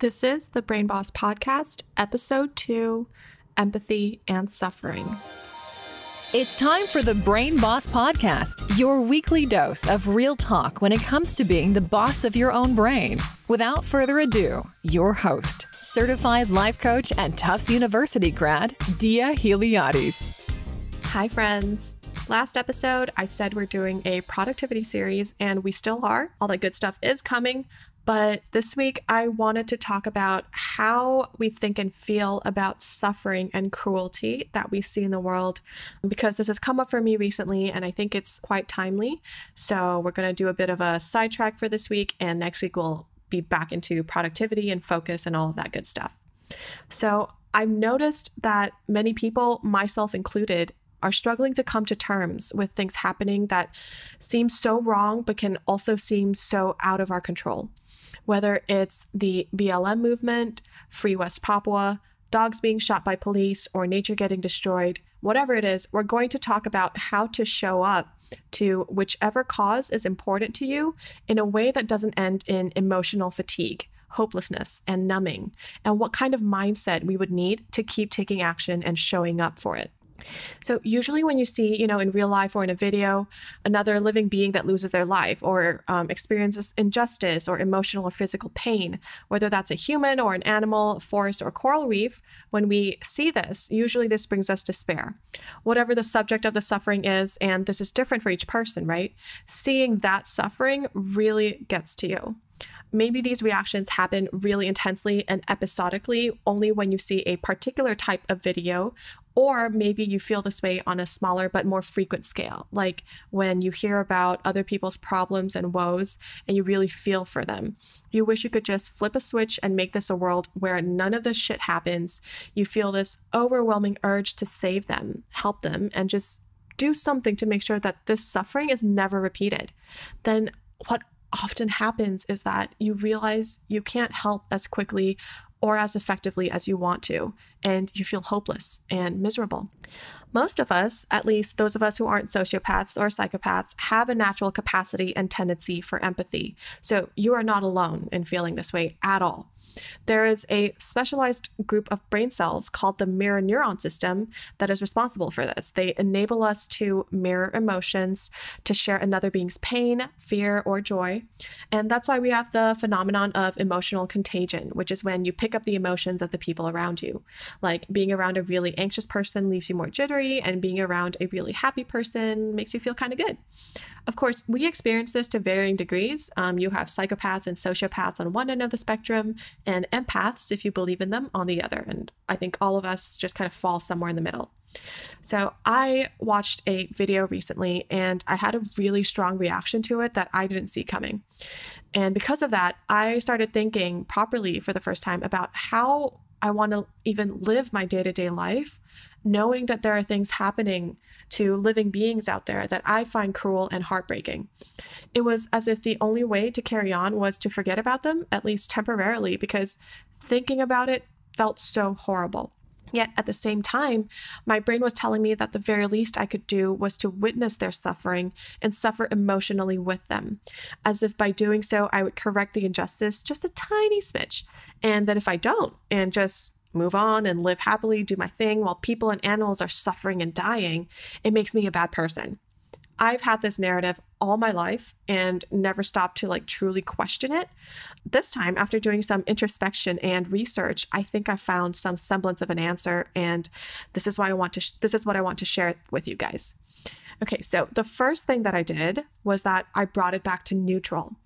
This is the Brain Boss Podcast, Episode 2 Empathy and Suffering. It's time for the Brain Boss Podcast, your weekly dose of real talk when it comes to being the boss of your own brain. Without further ado, your host, certified life coach and Tufts University grad, Dia Heliades. Hi, friends. Last episode, I said we're doing a productivity series, and we still are. All that good stuff is coming. But this week, I wanted to talk about how we think and feel about suffering and cruelty that we see in the world, because this has come up for me recently and I think it's quite timely. So, we're going to do a bit of a sidetrack for this week, and next week, we'll be back into productivity and focus and all of that good stuff. So, I've noticed that many people, myself included, are struggling to come to terms with things happening that seem so wrong but can also seem so out of our control whether it's the BLM movement, Free West Papua, dogs being shot by police, or nature getting destroyed, whatever it is, we're going to talk about how to show up to whichever cause is important to you in a way that doesn't end in emotional fatigue, hopelessness, and numbing, and what kind of mindset we would need to keep taking action and showing up for it. So usually when you see, you know, in real life or in a video, another living being that loses their life or um, experiences injustice or emotional or physical pain, whether that's a human or an animal, forest or coral reef, when we see this, usually this brings us despair. Whatever the subject of the suffering is, and this is different for each person, right? Seeing that suffering really gets to you. Maybe these reactions happen really intensely and episodically only when you see a particular type of video or maybe you feel this way on a smaller but more frequent scale, like when you hear about other people's problems and woes and you really feel for them. You wish you could just flip a switch and make this a world where none of this shit happens. You feel this overwhelming urge to save them, help them, and just do something to make sure that this suffering is never repeated. Then what often happens is that you realize you can't help as quickly or as effectively as you want to, and you feel hopeless and miserable. Most of us, at least those of us who aren't sociopaths or psychopaths, have a natural capacity and tendency for empathy. So you are not alone in feeling this way at all. There is a specialized group of brain cells called the mirror neuron system that is responsible for this. They enable us to mirror emotions, to share another being's pain, fear, or joy. And that's why we have the phenomenon of emotional contagion, which is when you pick up the emotions of the people around you. Like being around a really anxious person leaves you more jittery, and being around a really happy person makes you feel kind of good. Of course, we experience this to varying degrees. Um, you have psychopaths and sociopaths on one end of the spectrum, and empaths, if you believe in them, on the other. And I think all of us just kind of fall somewhere in the middle. So, I watched a video recently and I had a really strong reaction to it that I didn't see coming. And because of that, I started thinking properly for the first time about how I want to even live my day to day life, knowing that there are things happening to living beings out there that I find cruel and heartbreaking. It was as if the only way to carry on was to forget about them, at least temporarily, because thinking about it felt so horrible. Yet at the same time, my brain was telling me that the very least I could do was to witness their suffering and suffer emotionally with them, as if by doing so I would correct the injustice just a tiny smidge. And that if I don't and just move on and live happily, do my thing while people and animals are suffering and dying, it makes me a bad person. I've had this narrative all my life and never stopped to like truly question it. This time, after doing some introspection and research, I think I found some semblance of an answer, and this is why I want to. Sh- this is what I want to share with you guys. Okay, so the first thing that I did was that I brought it back to neutral,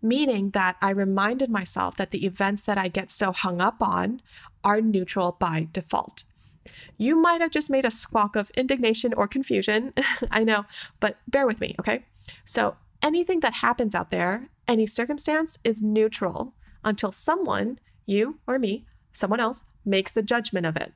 meaning that I reminded myself that the events that I get so hung up on are neutral by default. You might have just made a squawk of indignation or confusion. I know, but bear with me, okay? So, anything that happens out there, any circumstance is neutral until someone, you or me, someone else, makes a judgment of it.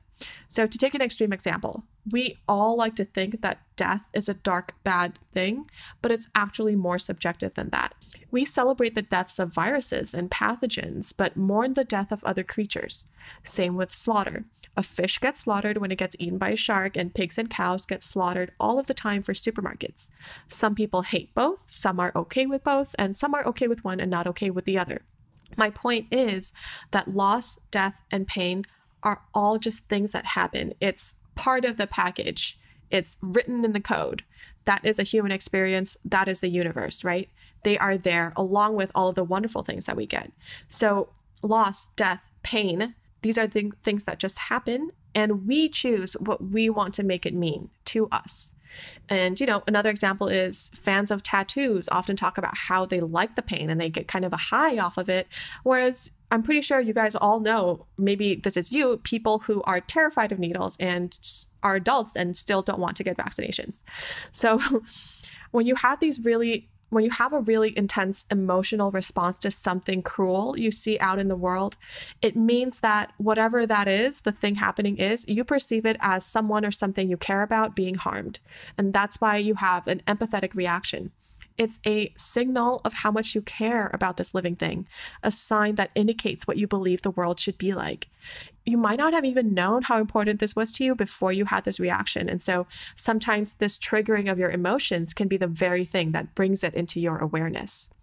So, to take an extreme example, we all like to think that death is a dark, bad thing, but it's actually more subjective than that. We celebrate the deaths of viruses and pathogens, but mourn the death of other creatures. Same with slaughter. A fish gets slaughtered when it gets eaten by a shark, and pigs and cows get slaughtered all of the time for supermarkets. Some people hate both, some are okay with both, and some are okay with one and not okay with the other. My point is that loss, death, and pain are all just things that happen. It's part of the package, it's written in the code. That is a human experience. That is the universe, right? They are there along with all of the wonderful things that we get. So, loss, death, pain, these are th- things that just happen, and we choose what we want to make it mean to us. And, you know, another example is fans of tattoos often talk about how they like the pain and they get kind of a high off of it. Whereas I'm pretty sure you guys all know, maybe this is you, people who are terrified of needles and are adults and still don't want to get vaccinations. So when you have these really when you have a really intense emotional response to something cruel you see out in the world, it means that whatever that is, the thing happening is, you perceive it as someone or something you care about being harmed. And that's why you have an empathetic reaction. It's a signal of how much you care about this living thing, a sign that indicates what you believe the world should be like. You might not have even known how important this was to you before you had this reaction. And so sometimes this triggering of your emotions can be the very thing that brings it into your awareness.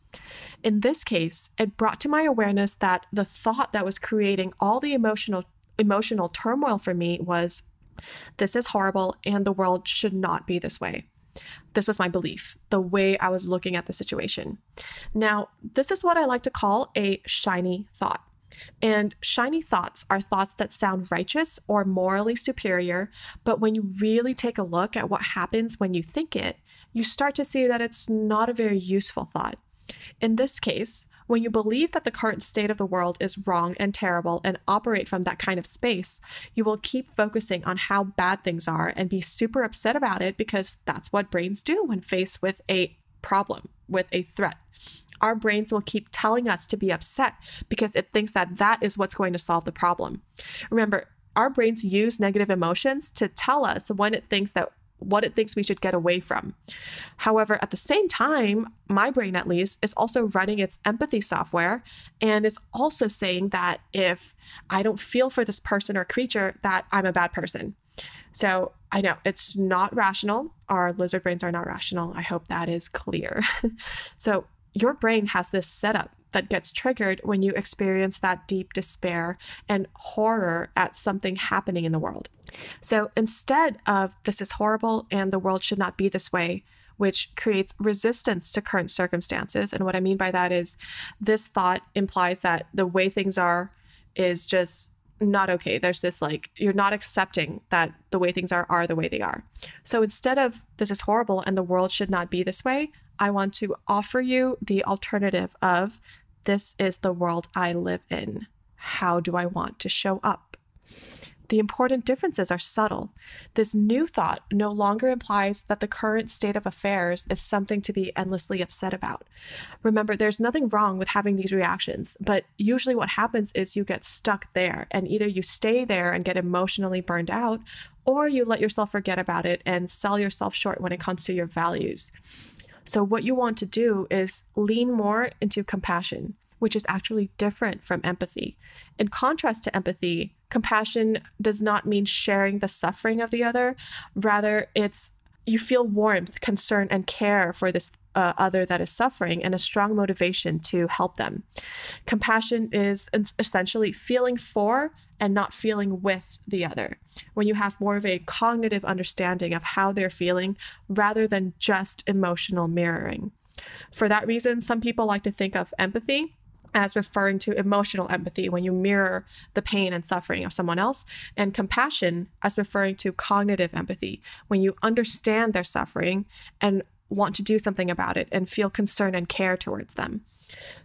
In this case, it brought to my awareness that the thought that was creating all the emotional emotional turmoil for me was this is horrible and the world should not be this way. This was my belief, the way I was looking at the situation. Now, this is what I like to call a shiny thought. And shiny thoughts are thoughts that sound righteous or morally superior, but when you really take a look at what happens when you think it, you start to see that it's not a very useful thought. In this case, when you believe that the current state of the world is wrong and terrible and operate from that kind of space, you will keep focusing on how bad things are and be super upset about it because that's what brains do when faced with a problem, with a threat. Our brains will keep telling us to be upset because it thinks that that is what's going to solve the problem. Remember, our brains use negative emotions to tell us when it thinks that what it thinks we should get away from. However, at the same time, my brain at least is also running its empathy software and is also saying that if I don't feel for this person or creature, that I'm a bad person. So I know it's not rational. Our lizard brains are not rational. I hope that is clear. so your brain has this setup that gets triggered when you experience that deep despair and horror at something happening in the world. So instead of this is horrible and the world should not be this way, which creates resistance to current circumstances. And what I mean by that is this thought implies that the way things are is just not okay. There's this like, you're not accepting that the way things are are the way they are. So instead of this is horrible and the world should not be this way, I want to offer you the alternative of this is the world I live in. How do I want to show up? The important differences are subtle. This new thought no longer implies that the current state of affairs is something to be endlessly upset about. Remember, there's nothing wrong with having these reactions, but usually what happens is you get stuck there, and either you stay there and get emotionally burned out, or you let yourself forget about it and sell yourself short when it comes to your values. So, what you want to do is lean more into compassion, which is actually different from empathy. In contrast to empathy, compassion does not mean sharing the suffering of the other. Rather, it's you feel warmth, concern, and care for this uh, other that is suffering and a strong motivation to help them. Compassion is essentially feeling for and not feeling with the other. When you have more of a cognitive understanding of how they're feeling rather than just emotional mirroring. For that reason, some people like to think of empathy as referring to emotional empathy when you mirror the pain and suffering of someone else, and compassion as referring to cognitive empathy when you understand their suffering and want to do something about it and feel concern and care towards them.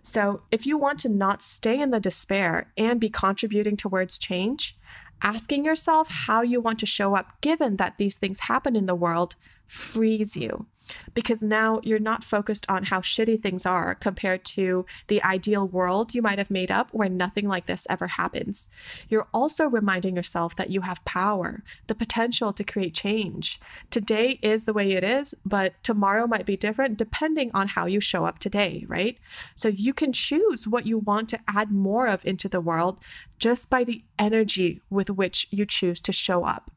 So, if you want to not stay in the despair and be contributing towards change, asking yourself how you want to show up given that these things happen in the world frees you because now you're not focused on how shitty things are compared to the ideal world you might have made up where nothing like this ever happens. You're also reminding yourself that you have power, the potential to create change. Today is the way it is, but tomorrow might be different depending on how you show up today, right? So you can choose what you want to add more of into the world just by the energy with which you choose to show up.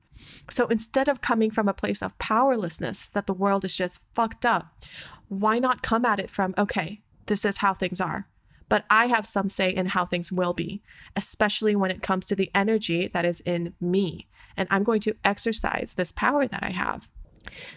So instead of coming from a place of powerlessness that the world is just fucked up, why not come at it from, okay, this is how things are, but I have some say in how things will be, especially when it comes to the energy that is in me. And I'm going to exercise this power that I have.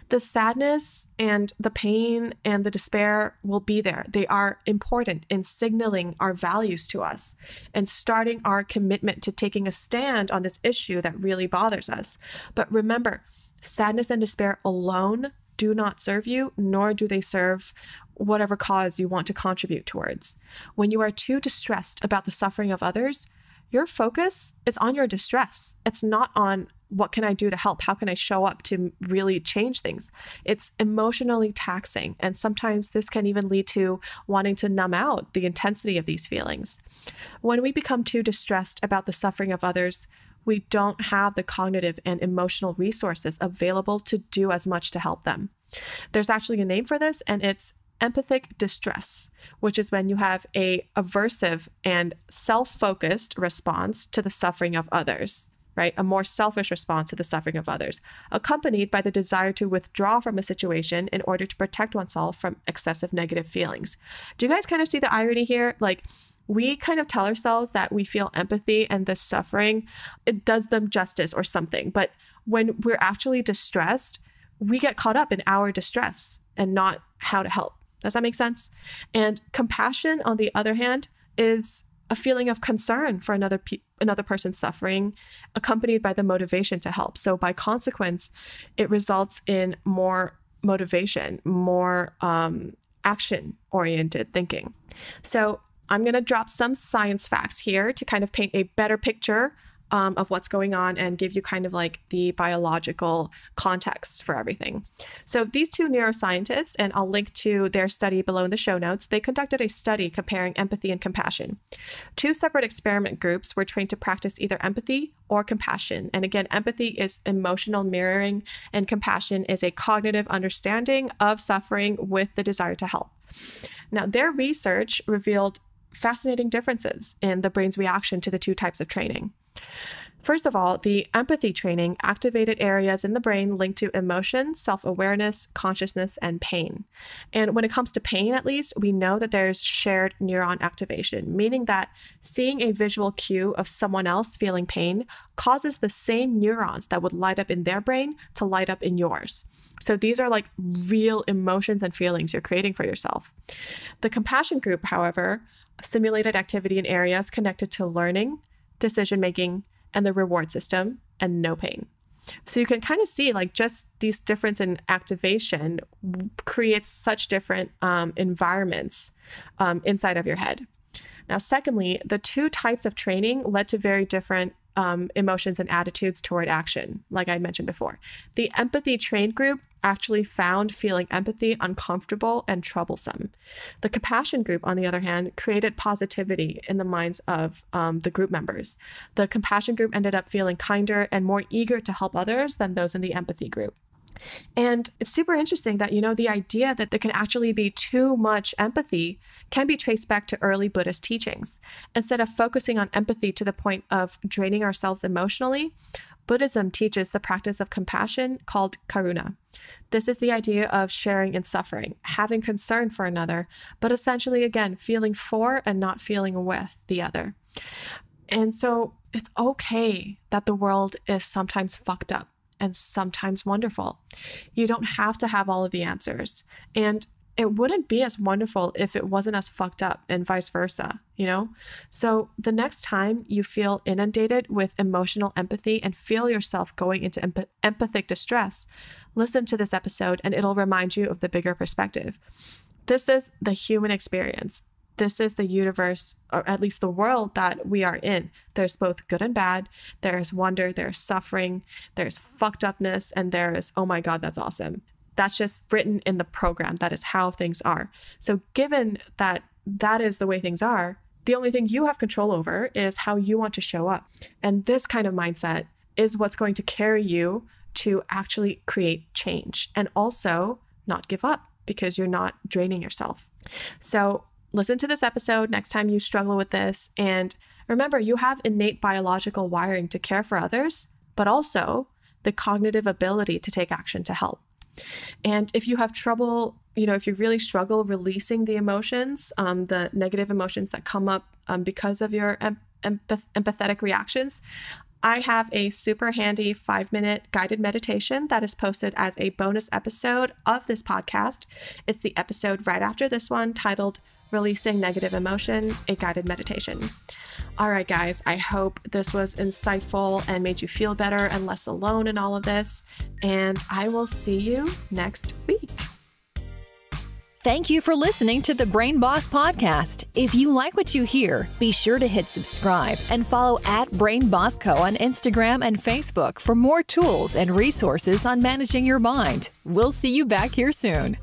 The sadness and the pain and the despair will be there. They are important in signaling our values to us and starting our commitment to taking a stand on this issue that really bothers us. But remember, sadness and despair alone do not serve you, nor do they serve whatever cause you want to contribute towards. When you are too distressed about the suffering of others, your focus is on your distress. It's not on what can I do to help? How can I show up to really change things? It's emotionally taxing. And sometimes this can even lead to wanting to numb out the intensity of these feelings. When we become too distressed about the suffering of others, we don't have the cognitive and emotional resources available to do as much to help them. There's actually a name for this, and it's empathic distress, which is when you have a aversive and self-focused response to the suffering of others right? A more selfish response to the suffering of others, accompanied by the desire to withdraw from a situation in order to protect oneself from excessive negative feelings. Do you guys kind of see the irony here? Like, we kind of tell ourselves that we feel empathy and the suffering, it does them justice or something. But when we're actually distressed, we get caught up in our distress and not how to help. Does that make sense? And compassion, on the other hand, is a feeling of concern for another pe- another person's suffering accompanied by the motivation to help so by consequence it results in more motivation more um, action oriented thinking so i'm going to drop some science facts here to kind of paint a better picture um, of what's going on and give you kind of like the biological context for everything. So, these two neuroscientists, and I'll link to their study below in the show notes, they conducted a study comparing empathy and compassion. Two separate experiment groups were trained to practice either empathy or compassion. And again, empathy is emotional mirroring, and compassion is a cognitive understanding of suffering with the desire to help. Now, their research revealed fascinating differences in the brain's reaction to the two types of training. First of all, the empathy training activated areas in the brain linked to emotion, self awareness, consciousness, and pain. And when it comes to pain, at least, we know that there's shared neuron activation, meaning that seeing a visual cue of someone else feeling pain causes the same neurons that would light up in their brain to light up in yours. So these are like real emotions and feelings you're creating for yourself. The compassion group, however, simulated activity in areas connected to learning, decision making, and the reward system, and no pain. So you can kind of see like just these difference in activation creates such different um, environments um, inside of your head. Now, secondly, the two types of training led to very different um, emotions and attitudes toward action, like I mentioned before. The empathy trained group actually found feeling empathy uncomfortable and troublesome. The compassion group, on the other hand, created positivity in the minds of um, the group members. The compassion group ended up feeling kinder and more eager to help others than those in the empathy group. And it's super interesting that, you know, the idea that there can actually be too much empathy can be traced back to early Buddhist teachings. Instead of focusing on empathy to the point of draining ourselves emotionally, Buddhism teaches the practice of compassion called karuna. This is the idea of sharing in suffering, having concern for another, but essentially, again, feeling for and not feeling with the other. And so it's okay that the world is sometimes fucked up and sometimes wonderful. You don't have to have all of the answers. And it wouldn't be as wonderful if it wasn't as fucked up and vice versa, you know? So the next time you feel inundated with emotional empathy and feel yourself going into empath- empathic distress, listen to this episode and it'll remind you of the bigger perspective. This is the human experience this is the universe, or at least the world that we are in. There's both good and bad. There's wonder, there's suffering, there's fucked upness, and there is, oh my God, that's awesome. That's just written in the program. That is how things are. So, given that that is the way things are, the only thing you have control over is how you want to show up. And this kind of mindset is what's going to carry you to actually create change and also not give up because you're not draining yourself. So, listen to this episode next time you struggle with this. And remember, you have innate biological wiring to care for others, but also the cognitive ability to take action to help. And if you have trouble you know, if you really struggle releasing the emotions, um, the negative emotions that come up um, because of your em- empath- empathetic reactions, I have a super handy five minute guided meditation that is posted as a bonus episode of this podcast. It's the episode right after this one titled Releasing Negative Emotion, a guided meditation. All right, guys, I hope this was insightful and made you feel better and less alone in all of this. And I will see you next week. Thank you for listening to the Brain Boss Podcast. If you like what you hear, be sure to hit subscribe and follow at Brain Boss Co on Instagram and Facebook for more tools and resources on managing your mind. We'll see you back here soon.